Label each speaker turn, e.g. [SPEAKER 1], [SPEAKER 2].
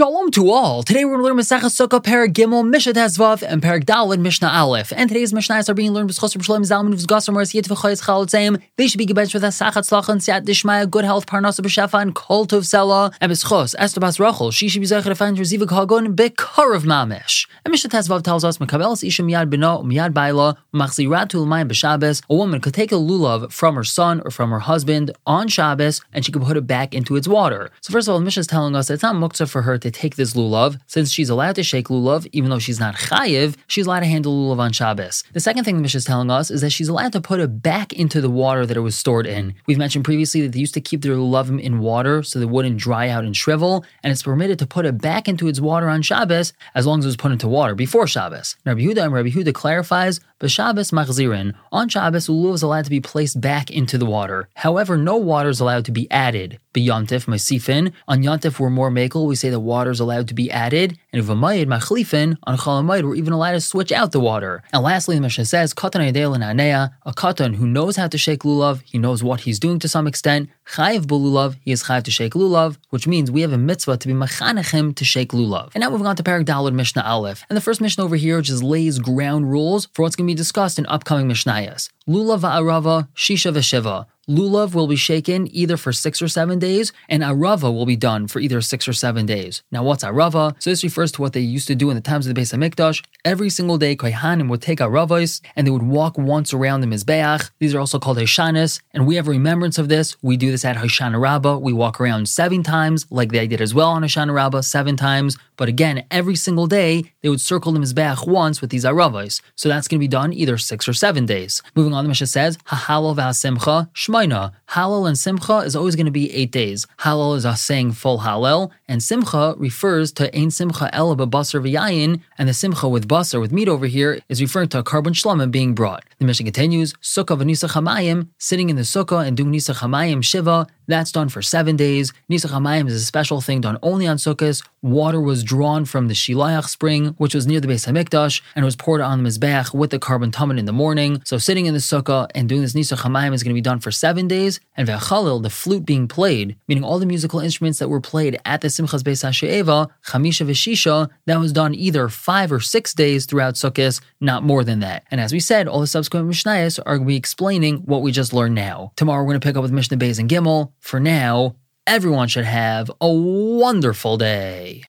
[SPEAKER 1] Shalom to all. Today we're going to learn Masechah Sukkah, Perek Gimel, Mishnah Tezvav, and Perek Daled, Mishnah Aleph. And today's Mishnahs are being learned with Chosr B'Shalom Zalman V'Zgasar Mors Yit V'Chayis Chalatzayim. They should be gebenched with Asachat Slach and Siat Dishmaya, good health, Parnasa B'Shefa, and Kol Tov Sela. And B'Schos, Bas Rachel, she should be Zechar to find Reziva Kagon, Bekarav Mamish. And Mishnah Tezvav tells us, Mekabelas Isha Miyad Bino, Miyad Baila, Machzirat Tulmayim B'Shabbos. A woman could take a lulav from her son or from her husband on Shabbos, and she could put it back into its water. So first of all, Mishnah is telling us it's not muktzah for her to take this lulav since she's allowed to shake lulav, even though she's not chayiv, she's allowed to handle lulav on Shabbos. The second thing the Mishnah is telling us is that she's allowed to put it back into the water that it was stored in. We've mentioned previously that they used to keep their lulavim in water so they wouldn't dry out and shrivel, and it's permitted to put it back into its water on Shabbos as long as it was put into water before Shabbos. Rabbi Yehuda and Rabbi Yehuda clarifies, but Shabbos machzirin. On Shabbos, lulav is allowed to be placed back into the water. However, no water is allowed to be added. B'yontif, masifin. On yontif, we're more makel. We say the water is allowed to be added. And v'mayid machlifin on chalamayid, we're even allowed to switch out the water. And lastly, the Mishnah says, katan a katan who knows how to shake lulav, he knows what he's doing to some extent. Chayiv bululav, he is chayiv to shake lulav, which means we have a mitzvah to be machanechim to shake lulav. And now moving on to Perek Daled Mishnah Aleph. And the first Mishnah over here just lays ground rules for what's going to be discussed in upcoming Mishnayos. Lulav va'arava, shisha v'shiva. Lulav will be shaken either for six or seven days, and Arava will be done for either six or seven days. Now, what's Arava? So this refers to what they used to do in the times of the Beis Hamikdash. Every single day, Kohanim would take Aravos and they would walk once around the Mizbeach. These are also called Hoshanos, and we have a remembrance of this. We do this at Hoshana Rabbah. We walk around seven times, like they did as well on Hoshana Rabbah, seven times. But again, every single day, they would circle the Mizbeach once with these Aravos. So that's going to be done either six or seven days. Moving on, the Mishnah says, Hahalal v'asimcha, Shmaina. Hallel and Simcha is always going to be eight days. Hallel is us saying full Hallel, and Simcha refers to Ein Simcha El Basar V'yayin, and the Simcha with basar, with meat over here, is referring to a korban shlama being brought. The Mishnah continues, Sukkah v'nisach hamayim, sitting in the sukkah and doing nisach hamayim shiva, that's done for seven days. Nisach hamayim is a special thing done only on sukkahs. Water was drawn from the Shiloach spring, which was near the Beis Hamikdash, and was poured on the Mizbeach with the korban tamid in the morning. So sitting in the sukkah and doing this nisach hamayim is going to be done for seven days and Ve'achalil, the flute being played, meaning all the musical instruments that were played at the Simchas Beis HaShe'eva, Chamisha Veshisha, that was done either five or six days throughout Sukkot, not more than that. And as we said, all the subsequent Mishnayos are going to be explaining what we just learned now. Tomorrow we're going to pick up with Mishnah Beis and Gimel. For now, everyone should have a wonderful day.